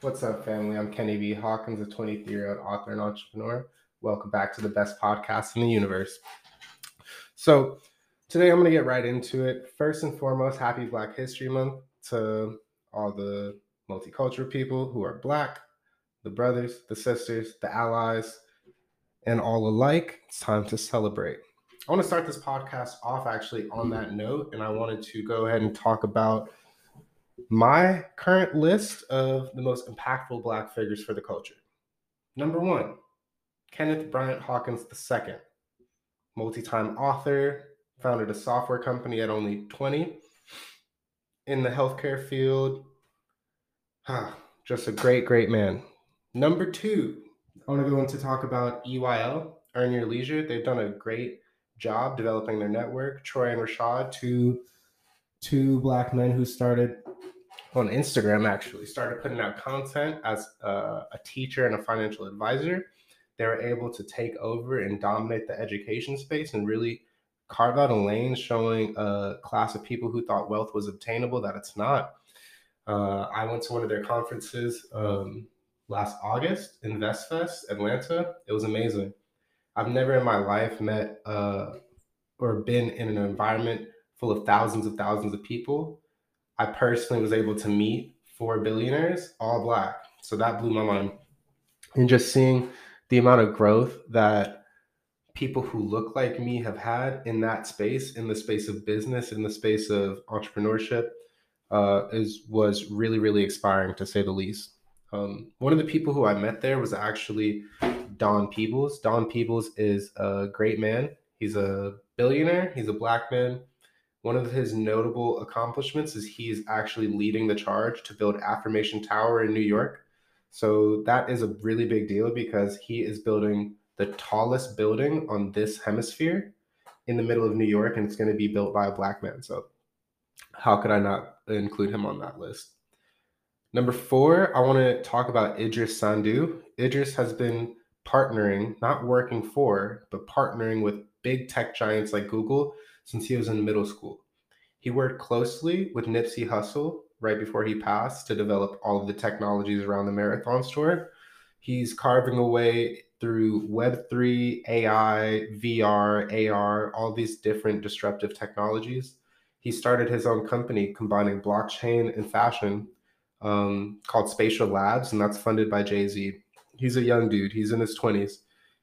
What's up, family? I'm Kenny V. Hawkins, a 23 year old author and entrepreneur. Welcome back to the best podcast in the universe. So, today I'm going to get right into it. First and foremost, happy Black History Month to all the multicultural people who are Black, the brothers, the sisters, the allies, and all alike. It's time to celebrate. I want to start this podcast off actually on that note, and I wanted to go ahead and talk about my current list of the most impactful Black figures for the culture. Number one, Kenneth Bryant Hawkins II, multi time author, founded a software company at only 20 in the healthcare field. Huh, just a great, great man. Number two, I want to go into talk about EYL, Earn Your Leisure. They've done a great job developing their network. Troy and Rashad, two two black men who started on Instagram actually started putting out content as a, a, teacher and a financial advisor. They were able to take over and dominate the education space and really carve out a lane showing a class of people who thought wealth was obtainable that it's not. Uh, I went to one of their conferences um, last August, InvestFest, Atlanta. It was amazing. I've never in my life met uh, or been in an environment full of thousands of thousands of people I personally was able to meet four billionaires, all black. So that blew my mind. And just seeing the amount of growth that people who look like me have had in that space, in the space of business, in the space of entrepreneurship, uh, is was really really inspiring to say the least. Um, one of the people who I met there was actually Don Peebles. Don Peebles is a great man. He's a billionaire. He's a black man one of his notable accomplishments is he's actually leading the charge to build Affirmation Tower in New York. So that is a really big deal because he is building the tallest building on this hemisphere in the middle of New York, and it's going to be built by a black man. So how could I not include him on that list? Number four, I want to talk about Idris Sandu. Idris has been partnering, not working for, but partnering with big tech giants like Google since he was in middle school. He worked closely with Nipsey Hussle right before he passed to develop all of the technologies around the Marathon store. He's carving away through Web3, AI, VR, AR, all these different disruptive technologies. He started his own company combining blockchain and fashion um, called Spatial Labs, and that's funded by Jay Z. He's a young dude, he's in his 20s.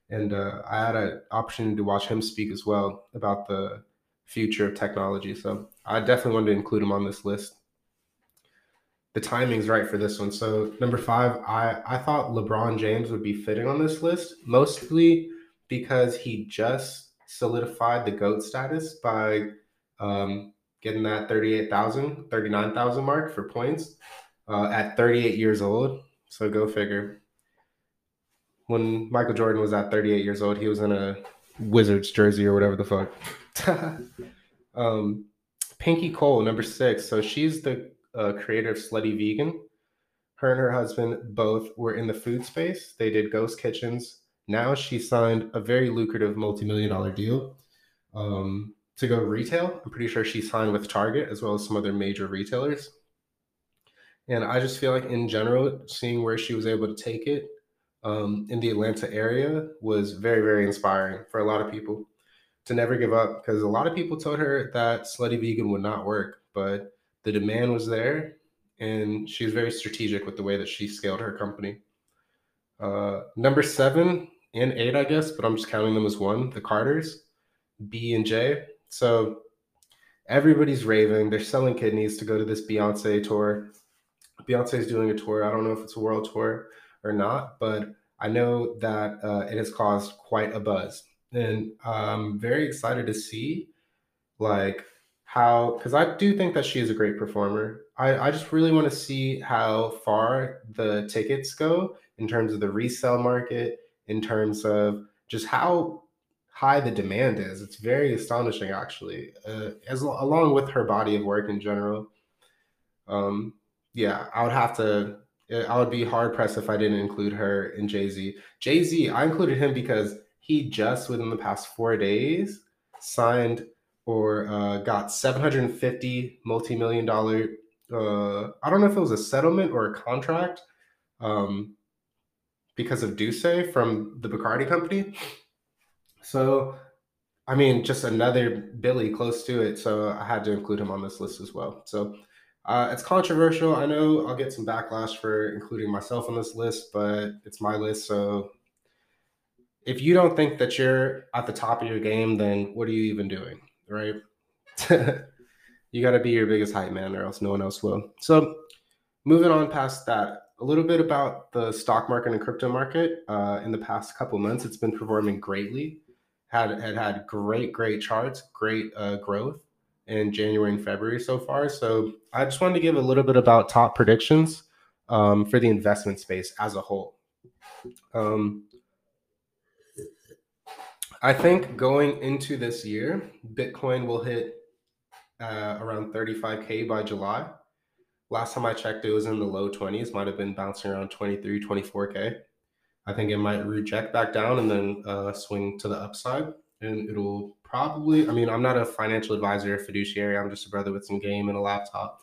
And uh, I had an opportunity to watch him speak as well about the future of technology. So I definitely wanted to include him on this list. The timing's right for this one. So number five, I, I thought LeBron James would be fitting on this list, mostly because he just solidified the GOAT status by um, getting that 38,000, 39,000 mark for points uh, at 38 years old. So go figure. When Michael Jordan was at 38 years old, he was in a Wizards jersey or whatever the fuck. um, Pinky Cole, number six. So she's the uh, creator of Slutty Vegan. Her and her husband both were in the food space. They did ghost kitchens. Now she signed a very lucrative multi-million dollar deal um, to go retail. I'm pretty sure she signed with Target as well as some other major retailers. And I just feel like in general, seeing where she was able to take it um, in the Atlanta area was very, very inspiring for a lot of people to never give up because a lot of people told her that slutty vegan would not work, but the demand was there and she was very strategic with the way that she scaled her company. Uh, number seven and eight, I guess, but I'm just counting them as one. The Carters, B and J. So everybody's raving. They're selling kidneys to go to this Beyonce tour. Beyonce is doing a tour. I don't know if it's a world tour or not, but I know that uh, it has caused quite a buzz and I'm very excited to see like how because I do think that she is a great performer. I, I just really want to see how far the tickets go in terms of the resale market, in terms of just how high the demand is. It's very astonishing, actually, uh, as along with her body of work in general. Um, yeah, I would have to. I would be hard pressed if I didn't include her in Jay Z. Jay Z, I included him because he just within the past four days signed or uh, got 750 multi-million dollar uh, i don't know if it was a settlement or a contract um, because of D'Ussé from the Bacardi company. So, I mean, just another Billy close to it. So I had to include him on this list as well. So uh, it's controversial. I know I'll get some backlash for including myself on this list, but it's my list. So if you don't think that you're at the top of your game, then what are you even doing? Right? you got to be your biggest hype man, or else no one else will. So moving on past that, a little bit about the stock market and crypto market. Uh, in the past couple months, it's been performing greatly. Had had had great, great charts, great uh, growth in January and February so far. So I just wanted to give a little bit about top predictions um, for the investment space as a whole. Um, I think going into this year, Bitcoin will hit uh, around 35K by July. Last time I checked, it was in the low 20s, might have been bouncing around 23, 24K. I think it might reject back down and then uh, swing to the upside. And it'll probably, I mean, I'm not a financial advisor or fiduciary. I'm just a brother with some game and a laptop.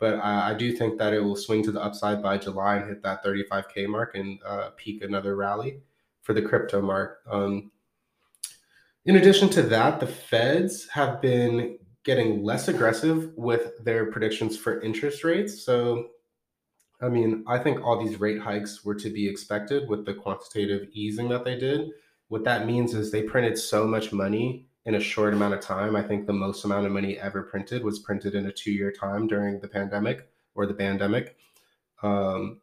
But I, I do think that it will swing to the upside by July and hit that 35K mark and uh, peak another rally for the crypto mark. Um, in addition to that, the feds have been getting less aggressive with their predictions for interest rates. So, I mean, I think all these rate hikes were to be expected with the quantitative easing that they did. What that means is they printed so much money in a short amount of time. I think the most amount of money ever printed was printed in a two year time during the pandemic or the pandemic. Um,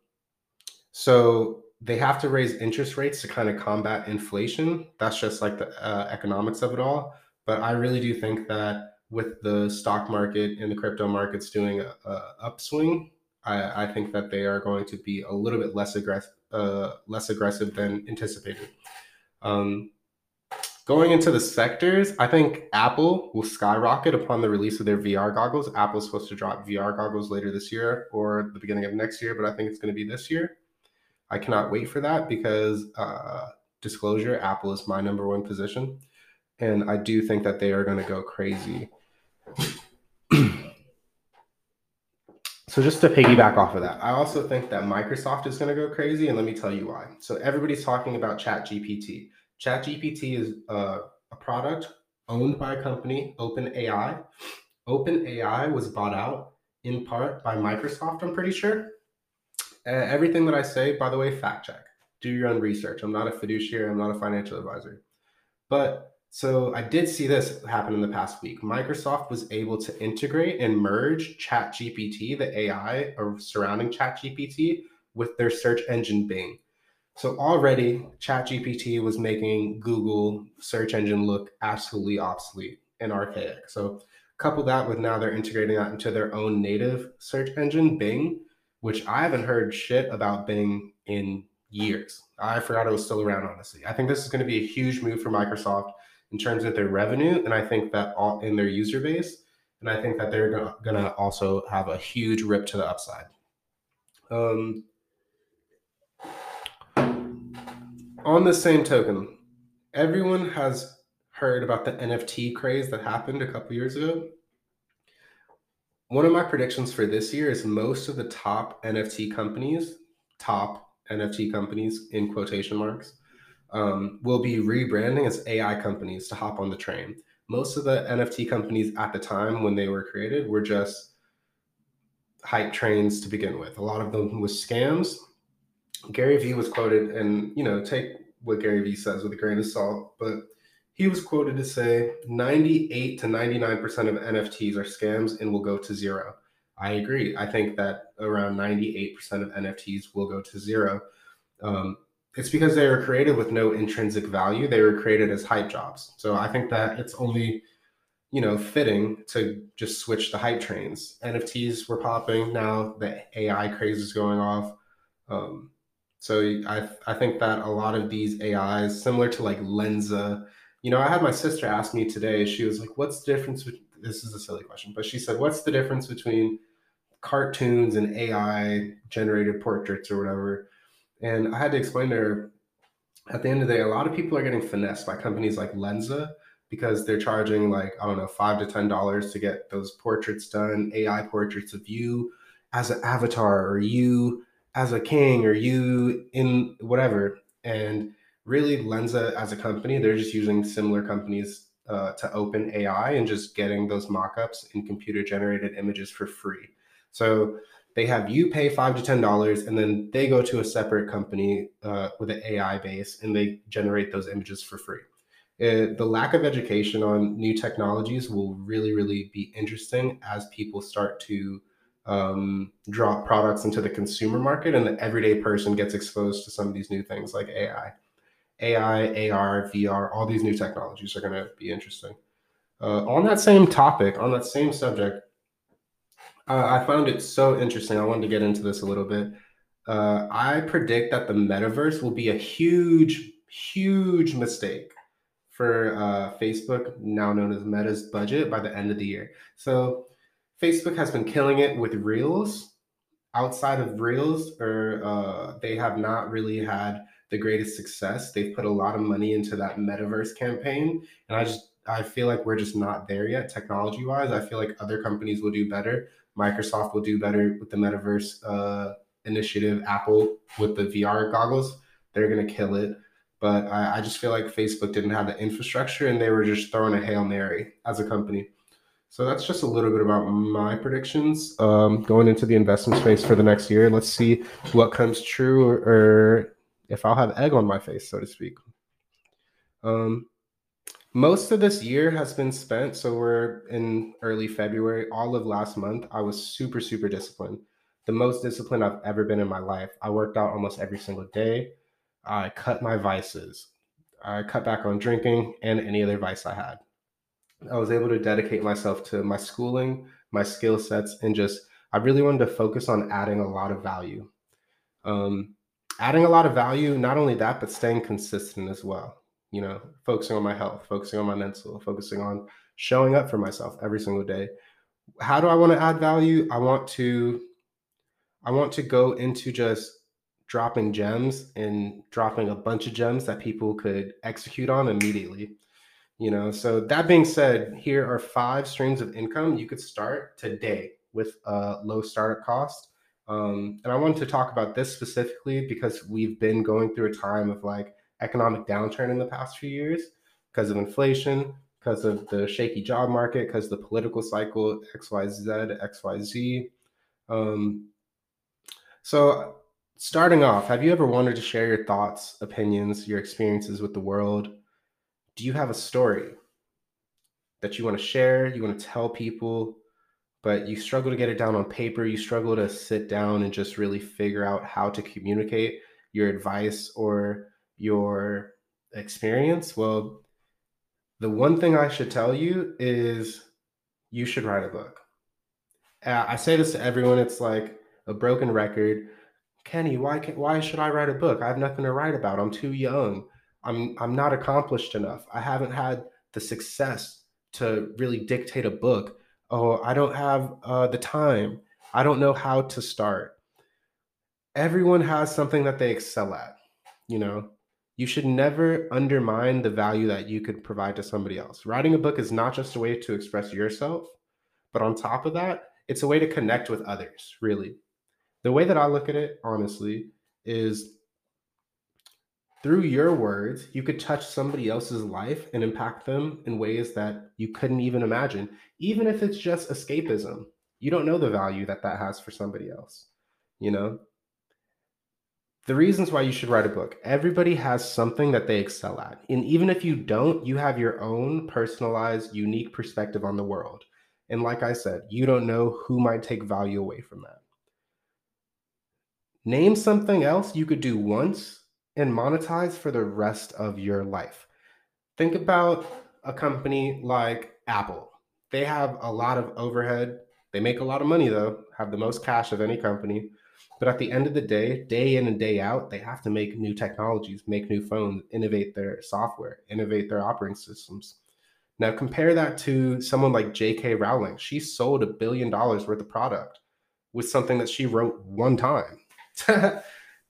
so they have to raise interest rates to kind of combat inflation. That's just like the uh, economics of it all. But I really do think that with the stock market and the crypto markets doing a, a upswing, I, I, think that they are going to be a little bit less aggressive, uh, less aggressive than anticipated. Um, going into the sectors, I think Apple will skyrocket upon the release of their VR goggles. Apple's supposed to drop VR goggles later this year or the beginning of next year, but I think it's going to be this year. I cannot wait for that because uh, disclosure, Apple is my number one position. And I do think that they are going to go crazy so just to piggyback off of that, I also think that Microsoft is going to go crazy, and let me tell you why. So everybody's talking about ChatGPT. ChatGPT is a, a product owned by a company, OpenAI. OpenAI was bought out in part by Microsoft. I'm pretty sure. Uh, everything that I say, by the way, fact check. Do your own research. I'm not a fiduciary. I'm not a financial advisor. But so I did see this happen in the past week. Microsoft was able to integrate and merge ChatGPT, the AI or surrounding ChatGPT, with their search engine Bing. So already ChatGPT was making Google search engine look absolutely obsolete and archaic. So couple that with now they're integrating that into their own native search engine, Bing, which I haven't heard shit about Bing in years. I forgot it was still around, honestly. I think this is going to be a huge move for Microsoft in terms of their revenue, and I think that all in their user base, and I think that they're going to also have a huge rip to the upside. Um, on the same token, everyone has heard about the NFT craze that happened a couple years ago. One of my predictions for this year is most of the top NFT companies, top NFT companies in quotation marks, um, will be rebranding as AI companies to hop on the train. Most of the NFT companies at the time when they were created were just hype trains to begin with. A lot of them was scams. Gary Vee was quoted, and you know, take what Gary Vee says with a grain of salt, but he was quoted to say 98 to 99% of NFTs are scams and will go to zero. I agree. I think that around 98% of NFTs will go to zero. Um, it's because they were created with no intrinsic value. They were created as hype jobs. So I think that it's only, you know, fitting to just switch the hype trains. NFTs were popping. Now the AI craze is going off. Um, so I, I think that a lot of these AIs, similar to like Lensa, you know, I had my sister ask me today, she was like, what's the difference? This is a silly question, but she said, what's the difference between cartoons and AI generated portraits or whatever? And I had to explain to her at the end of the day, a lot of people are getting finessed by companies like Lensa because they're charging like, I don't know, five to ten dollars to get those portraits done, AI portraits of you as an avatar or you as a king or you in whatever. And really, Lensa as a company, they're just using similar companies uh, to open AI and just getting those mockups and computer generated images for free. So they have you pay five to ten dollars, and then they go to a separate company uh, with an AI base, and they generate those images for free. It, uh, the lack of education on new technologies will really, really be interesting as people start to um, drop products into the consumer market, and the everyday person gets exposed to some of these new things like AI. AI, AR, VR, all these new technologies are going to be interesting. Uh, on that same topic, on that same subject, uh, I found it so interesting. I wanted to get into this a little bit. Uh, I predict that the metaverse will be a huge, huge mistake for uh, Facebook, now known as Meta's budget, by the end of the year. So, Facebook has been killing it with Reels. Outside of Reels, or uh, they have not really had the greatest success. They've put a lot of money into that metaverse campaign, and I just I feel like we're just not there yet, technology wise. I feel like other companies will do better. Microsoft will do better with the metaverse uh, initiative. Apple with the VR goggles, they're gonna kill it. But I, I just feel like Facebook didn't have the infrastructure, and they were just throwing a hail mary as a company. So that's just a little bit about my predictions um, going into the investment space for the next year. Let's see what comes true, or, or if I'll have egg on my face, so to speak. Um, most of this year has been spent. So we're in early February. All of last month, I was super, super disciplined. The most disciplined I've ever been in my life. I worked out almost every single day. I cut my vices. I cut back on drinking and any other vice I had. I was able to dedicate myself to my schooling, my skill sets, and just I really wanted to focus on adding a lot of value. Um, adding a lot of value, not only that, but staying consistent as well you know, focusing on my health, focusing on my mental, focusing on showing up for myself every single day. How do I want to add value? I want to I want to go into just dropping gems and dropping a bunch of gems that people could execute on immediately. You know, so that being said, here are five streams of income you could start today with a low startup cost. Um, and I wanted to talk about this specifically because we've been going through a time of like economic downturn in the past few years because of inflation, because of the shaky job market, because the political cycle XYZ, XYZ. Um, so, starting off, have you ever wanted to share your thoughts, opinions, your experiences with the world? Do you have a story that you want to share, you want to tell people, but you struggle to get it down on paper? You struggle to sit down and just really figure out how to communicate your advice or your experience, well, the one thing I should tell you is you should write a book. I say this to everyone. It's like a broken record. Kenny, why can, why should I write a book? I have nothing to write about. I'm too young. I'm I'm not accomplished enough. I haven't had the success to really dictate a book. Oh, I don't have uh, the time. I don't know how to start. Everyone has something that they excel at. You know, you should never undermine the value that you could provide to somebody else. Writing a book is not just a way to express yourself, but on top of that, it's a way to connect with others, really. The way that I look at it, honestly, is through your words, you could touch somebody else's life and impact them in ways that you couldn't even imagine, even if it's just escapism. You don't know the value that that has for somebody else, you know? the reasons why you should write a book everybody has something that they excel at and even if you don't you have your own personalized unique perspective on the world and like i said you don't know who might take value away from that name something else you could do once and monetize for the rest of your life think about a company like apple they have a lot of overhead they make a lot of money though have the most cash of any company but at the end of the day, day in and day out, they have to make new technologies, make new phones, innovate their software, innovate their operating systems. Now, compare that to someone like J.K. Rowling. She sold a billion dollars worth of product with something that she wrote one time.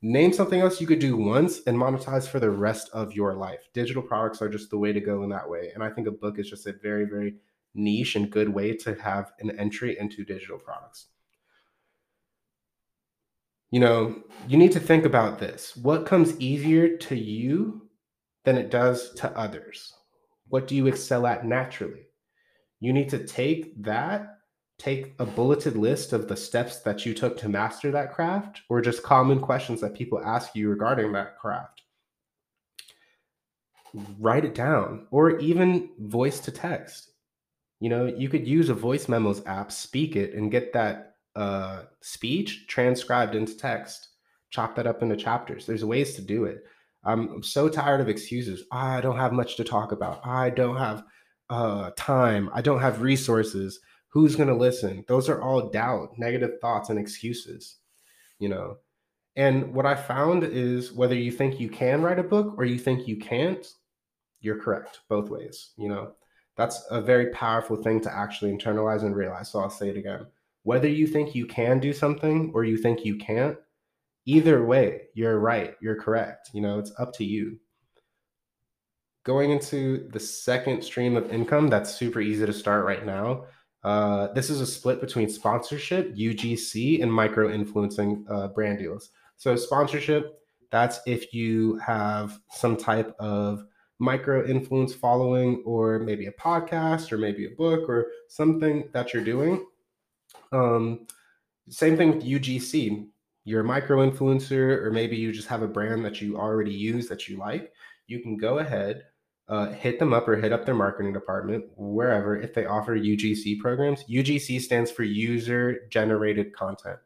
Name something else you could do once and monetize for the rest of your life. Digital products are just the way to go in that way. And I think a book is just a very, very niche and good way to have an entry into digital products. you know, you need to think about this. What comes easier to you than it does to others? What do you excel at naturally? You need to take that, take a bulleted list of the steps that you took to master that craft, or just common questions that people ask you regarding that craft. Write it down, or even voice to text. You know, you could use a voice memos app, speak it, and get that uh, speech transcribed into text. Chop that up into chapters. There's ways to do it. I'm so tired of excuses. I don't have much to talk about. I don't have uh, time. I don't have resources. Who's going to listen? Those are all doubt, negative thoughts, and excuses, you know. And what I found is whether you think you can write a book or you think you can't, you're correct both ways, you know. That's a very powerful thing to actually internalize and realize. So I'll say it again. Whether you think you can do something or you think you can't, either way, you're right, you're correct. You know, it's up to you going into the second stream of income that's super easy to start right now. Uh, this is a split between sponsorship, UGC, and micro influencing uh, brand deals. So, sponsorship, that's if you have some type of micro influence following, or maybe a podcast, or maybe a book, or something that you're doing. Um, same thing with UGC. You're a micro influencer, or maybe you just have a brand that you already use that you like. You can go ahead uh, hit them up or hit up their marketing department, wherever, if they offer UGC programs. UGC stands for user generated content.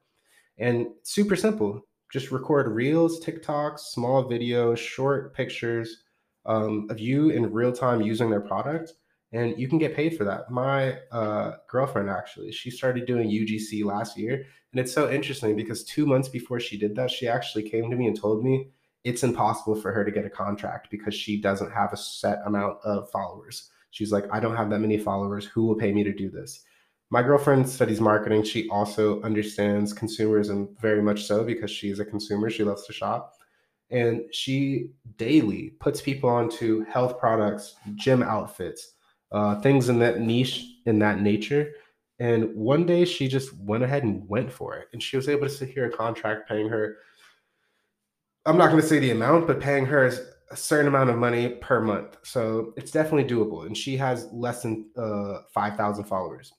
And super simple just record reels, TikToks, small videos, short pictures um, of you in real time using their product. And you can get paid for that. My uh, girlfriend, actually, she started doing UGC last year. And it's so interesting because two months before she did that, she actually came to me and told me it's impossible for her to get a contract because she doesn't have a set amount of followers. She's like, I don't have that many followers. Who will pay me to do this? My girlfriend studies marketing. She also understands consumerism very much so because she's a consumer. She loves to shop. And she daily puts people onto health products, gym outfits, uh, things in that niche, in that nature. And one day she just went ahead and went for it. And she was able to secure a contract paying her I'm not going to say the amount, but paying her is a certain amount of money per month. So it's definitely doable. And she has less than uh, 5,000 followers.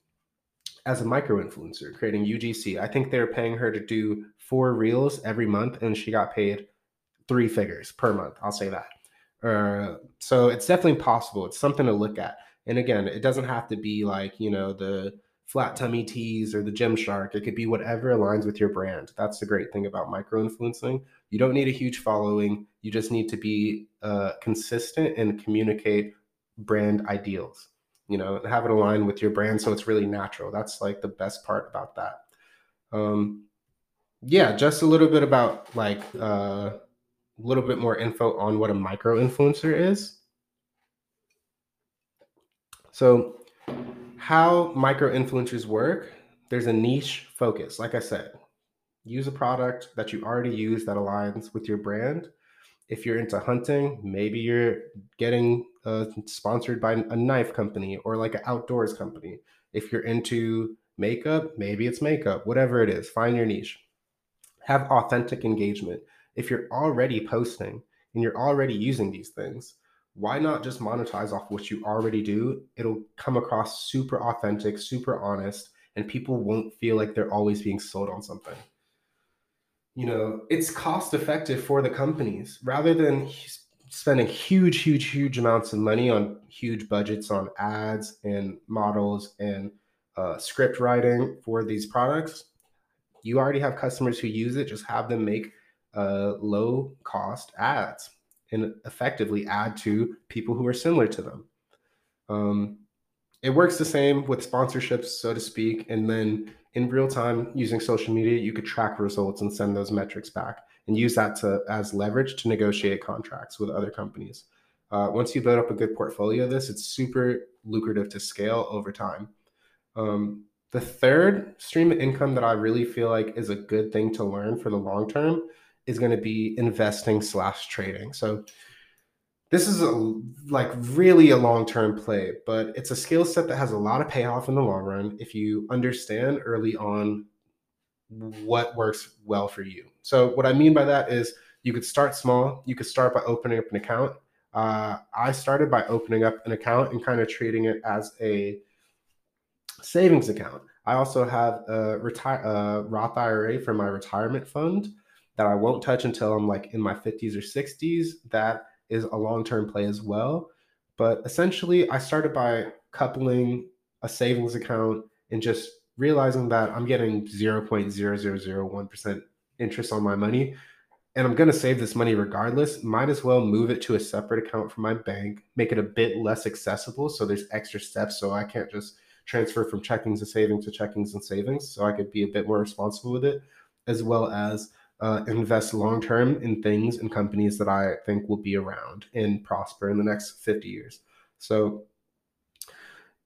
As a micro influencer creating UGC, I think they're paying her to do four reels every month, and she got paid three figures per month. I'll say that. Uh, so it's definitely possible. It's something to look at. And again, it doesn't have to be like, you know, the flat tummy tees or the gym shark. It could be whatever aligns with your brand. That's the great thing about micro influencing. You don't need a huge following. You just need to be uh, consistent and communicate brand ideals. You know, have it align with your brand so it's really natural. That's like the best part about that. Um, yeah, just a little bit about like uh, a little bit more info on what a micro influencer is. So how micro influencers work, there's a niche focus. Like I said, use a product that you already use that aligns with your brand. If you're into hunting, maybe you're getting uh, sponsored by a knife company or like an outdoors company. If you're into makeup, maybe it's makeup, whatever it is, find your niche. Have authentic engagement. If you're already posting and you're already using these things, why not just monetize off what you already do? It'll come across super authentic, super honest, and people won't feel like they're always being sold on something. You know, it's cost effective for the companies rather than spending huge, huge, huge amounts of money on huge budgets on ads and models and uh, script writing for these products. You already have customers who use it, just have them make uh, low cost ads and effectively add to people who are similar to them. Um, it works the same with sponsorships, so to speak. And then in real time, using social media, you could track results and send those metrics back and use that to as leverage to negotiate contracts with other companies. Uh, once you build up a good portfolio of this, it's super lucrative to scale over time. Um, the third stream of income that I really feel like is a good thing to learn for the long term is going to be investing slash trading. So this is a, like really a long term play, but it's a skill set that has a lot of payoff in the long run if you understand early on what works well for you. So, what I mean by that is you could start small. You could start by opening up an account. Uh, I started by opening up an account and kind of treating it as a savings account. I also have a retire a Roth IRA for my retirement fund that I won't touch until I'm like in my 50s or 60s. That is a long-term play as well. But essentially, I started by coupling a savings account and just realizing that I'm getting 0.0001% interest on my money. And I'm going to save this money regardless, might as well move it to a separate account from my bank, make it a bit less accessible. So there's extra steps. So I can't just transfer from checkings to savings to checkings and savings. So I could be a bit more responsible with it as well as uh, invest long term in things and companies that I think will be around and prosper in the next 50 years. So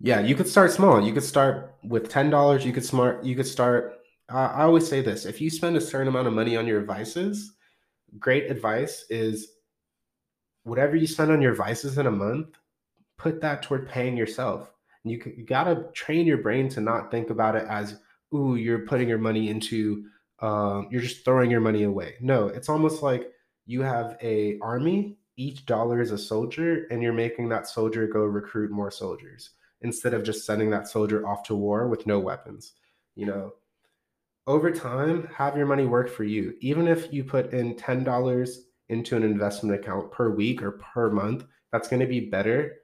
yeah, you could start small. You could start with $10. You could smart you could start uh, I always say this, if you spend a certain amount of money on your vices, great advice is whatever you spend on your vices in a month, put that toward paying yourself. And you, you got to train your brain to not think about it as, ooh, you're putting your money into, um, you're just throwing your money away. No, it's almost like you have a army. Each dollar is a soldier, and you're making that soldier go recruit more soldiers instead of just sending that soldier off to war with no weapons. You know, over time, have your money work for you. Even if you put in $10 into an investment account per week or per month, that's going to be better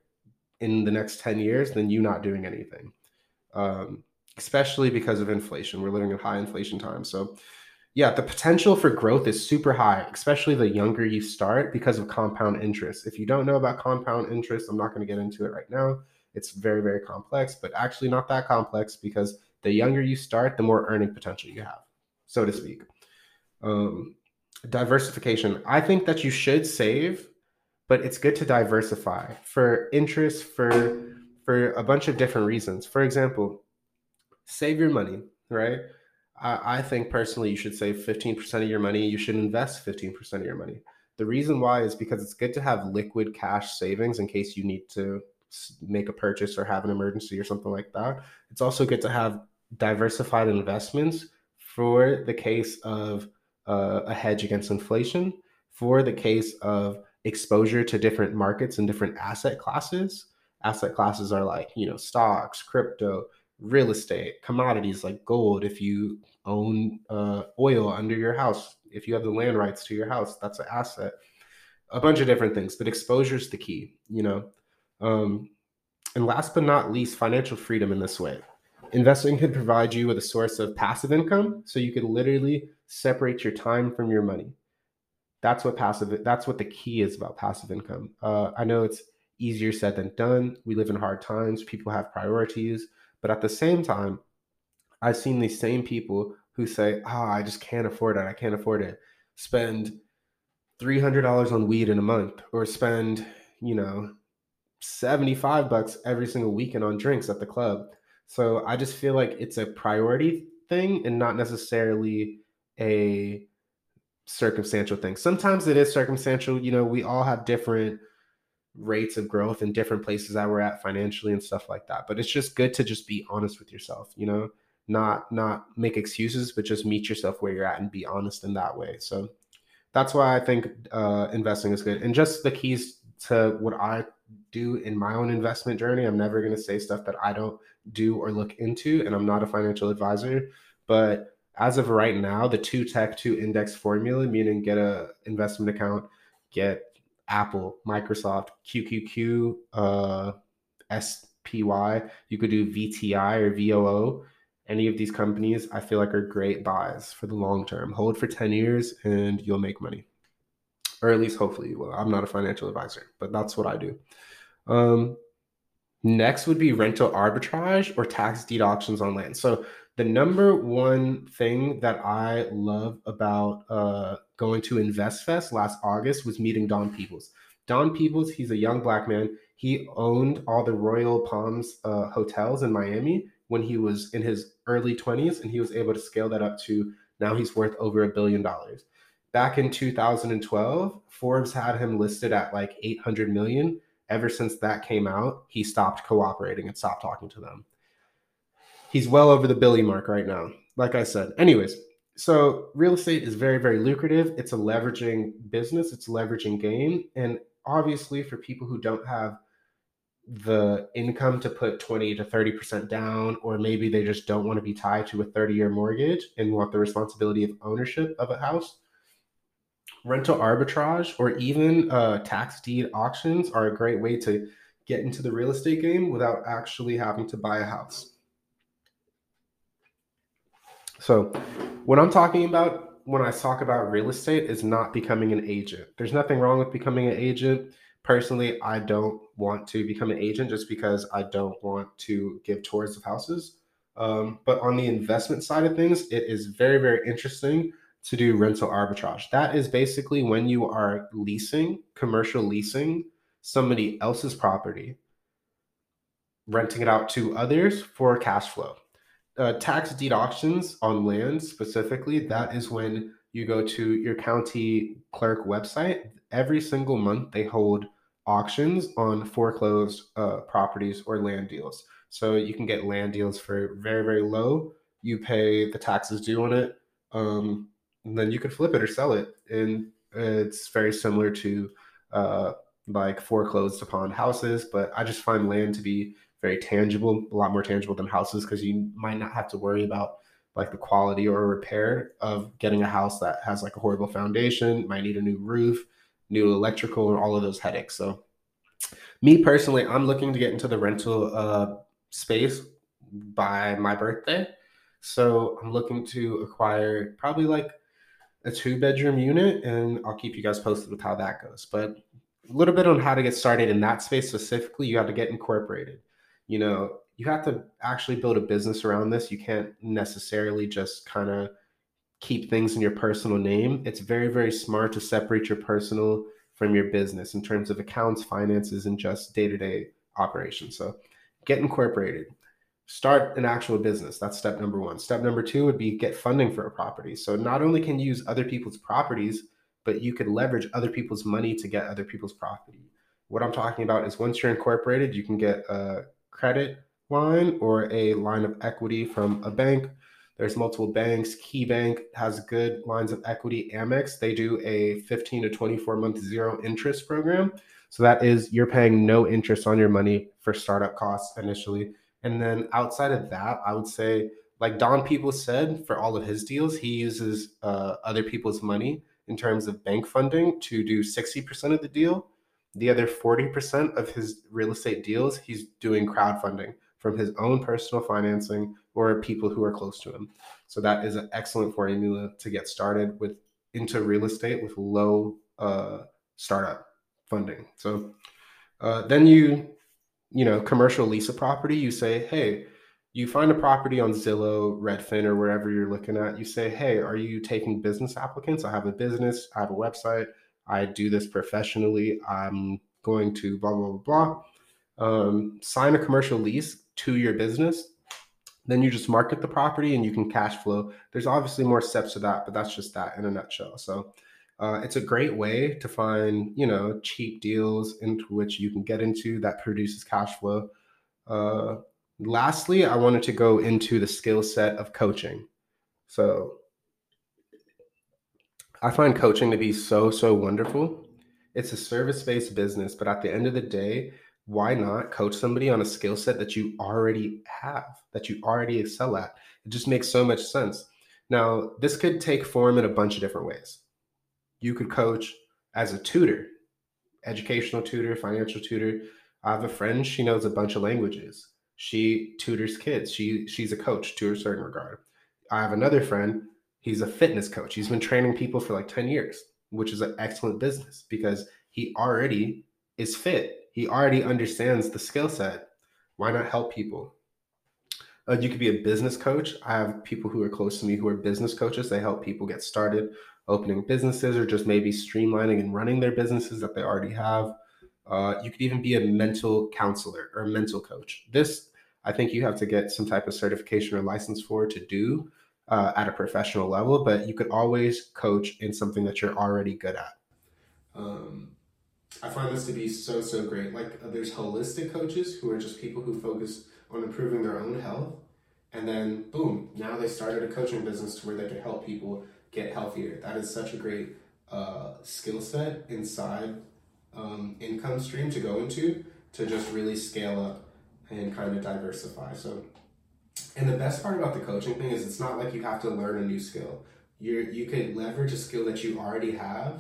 in the next 10 years than you not doing anything. Um, especially because of inflation. We're living in high inflation times. So, yeah, the potential for growth is super high, especially the younger you start because of compound interest. If you don't know about compound interest, I'm not going to get into it right now. It's very, very complex, but actually not that complex because the younger you start, the more earning potential you have, so to speak. Um, diversification. I think that you should save, but it's good to diversify for interest for for a bunch of different reasons. For example, save your money, right? I, I think personally you should save 15% of your money. You should invest 15% of your money. The reason why is because it's good to have liquid cash savings in case you need to make a purchase or have an emergency or something like that. It's also good to have diversified investments for the case of uh, a hedge against inflation, for the case of exposure to different markets and different asset classes. Asset classes are like, you know, stocks, crypto, real estate, commodities like gold. If you own uh, oil under your house, if you have the land rights to your house, that's an asset. A bunch of different things, but exposure is the key, you know. Um, and last but not least, financial freedom in this way investing could provide you with a source of passive income so you could literally separate your time from your money that's what passive that's what the key is about passive income uh, i know it's easier said than done we live in hard times people have priorities but at the same time i've seen these same people who say oh i just can't afford it i can't afford it spend $300 on weed in a month or spend you know 75 bucks every single weekend on drinks at the club so I just feel like it's a priority thing and not necessarily a circumstantial thing. Sometimes it is circumstantial. You know, we all have different rates of growth in different places that we're at financially and stuff like that. But it's just good to just be honest with yourself, you know, not not make excuses, but just meet yourself where you're at and be honest in that way. So that's why I think uh, investing is good. And just the keys to what I do in my own investment journey. I'm never going to say stuff that I don't do or look into, and I'm not a financial advisor. But as of right now, the two tech two index formula, meaning get a investment account, get Apple, Microsoft, QQQ, uh, SPY. You could do VTI or VOO. Any of these companies, I feel like are great buys for the long term. Hold for 10 years and you'll make money. Or at least hopefully you will. I'm not a financial advisor, but that's what I do. Um, next would be rental arbitrage or tax deed auctions on land. So the number one thing that I love about uh, going to InvestFest last August was meeting Don Peebles. Don Peebles, he's a young black man. He owned all the Royal Palms uh, hotels in Miami when he was in his early 20s, and he was able to scale that up to now he's worth over a billion dollars. Back in 2012, Forbes had him listed at like 800 million ever since that came out, he stopped cooperating and stopped talking to them. He's well over the Billy mark right now. Like I said. Anyways, so real estate is very, very lucrative. It's a leveraging business, it's a leveraging game. And obviously, for people who don't have the income to put 20 to 30% down, or maybe they just don't want to be tied to a 30 year mortgage and want the responsibility of ownership of a house, rental arbitrage or even uh, tax deed auctions are a great way to get into the real estate game without actually having to buy a house. So, what I'm talking about when I talk about real estate is not becoming an agent. There's nothing wrong with becoming an agent. Personally, I don't want to become an agent just because I don't want to give tours of houses. Um, but on the investment side of things, it is very, very interesting to do rental arbitrage. That is basically when you are leasing, commercial leasing somebody else's property, renting it out to others for cash flow. Uh, tax deed auctions on land specifically, that is when you go to your county clerk website. Every single month, they hold auctions on foreclosed uh, properties or land deals. So you can get land deals for very, very low. You pay the taxes due on it. Um, and then you could flip it or sell it. And it's very similar to uh, like foreclosed upon houses, but I just find land to be very tangible, a lot more tangible than houses because you might not have to worry about like the quality or repair of getting a house that has like a horrible foundation, might need a new roof, new electrical, and all of those headaches. So, me personally, I'm looking to get into the rental uh, space by my birthday. So, I'm looking to acquire probably like a two bedroom unit, and I'll keep you guys posted with how that goes. But a little bit on how to get started in that space specifically, you have to get incorporated. You know, you have to actually build a business around this. You can't necessarily just kind of keep things in your personal name. It's very, very smart to separate your personal from your business in terms of accounts, finances, and just day to day operations. So get incorporated, start an actual business. That's step number one. Step number two would be get funding for a property. So not only can you use other people's properties, but you could leverage other people's money to get other people's property. What I'm talking about is once you're incorporated, you can get a credit line or a line of equity from a bank. There's multiple banks. KeyBank has good lines of equity. Amex, they do a 15 to 24 month zero interest program. So that is you're paying no interest on your money for startup costs initially. And then outside of that, I would say, like Don Peebles said, for all of his deals, he uses uh, other people's money in terms of bank funding to do 60% of the deal. The other 40% of his real estate deals, he's doing crowdfunding from his own personal financing or people who are close to him. So that is an excellent formula to get started with into real estate with low uh, startup funding. So uh, then you, you know, commercial lease a property. You say, hey, you find a property on Zillow, Redfin, or wherever you're looking at. You say, hey, are you taking business applicants? I have a business. I have a website. I do this professionally. I'm going to blah blah blah blah. Um, sign a commercial lease to your business. Then you just market the property and you can cash flow. There's obviously more steps to that, but that's just that in a nutshell. So uh, it's a great way to find you know cheap deals into which you can get into that produces cash flow. Uh, lastly, I wanted to go into the skill set of coaching. So I find coaching to be so, so wonderful. It's a service based business, but at the end of the day, why not coach somebody on a skill set that you already have, that you already excel at? It just makes so much sense. Now, this could take form in a bunch of different ways. You could coach as a tutor, educational tutor, financial tutor. I have a friend, she knows a bunch of languages. She tutors kids. She she's a coach to a certain regard. I have another friend, he's a fitness coach. He's been training people for like 10 years, which is an excellent business because he already is fit he already understands the skill set. Why not help people? Uh, you could be a business coach. I have people who are close to me who are business coaches. They help people get started opening businesses or just maybe streamlining and running their businesses that they already have. Uh, you could even be a mental counselor or a mental coach. This, I think you have to get some type of certification or license for to do uh, at a professional level, but you could always coach in something that you're already good at. Um, I find this to be so, so great. Like, uh, there's holistic coaches who are just people who focus on improving their own health. And then, boom, now they started a coaching business to where they could help people get healthier. That is such a great uh, skill set inside um, income stream to go into to just really scale up and kind of diversify. So, and the best part about the coaching thing is it's not like you have to learn a new skill. You you could leverage a skill that you already have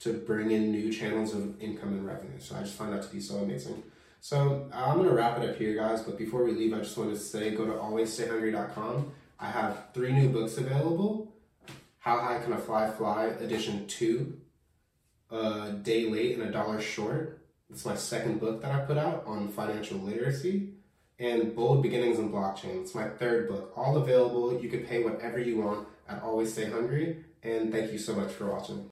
to bring in new channels of income and revenue. So I just find that to be so amazing. So I'm gonna wrap it up here, guys. But before we leave, I just want to say go to alwaysstayhungry.com. I have three new books available. How High Can a Fly Fly Edition Two, A Day Late and a Dollar Short. It's my second book that I put out on financial literacy. And Bold Beginnings in Blockchain. It's my third book. All available. You can pay whatever you want at Always Stay Hungry. And thank you so much for watching.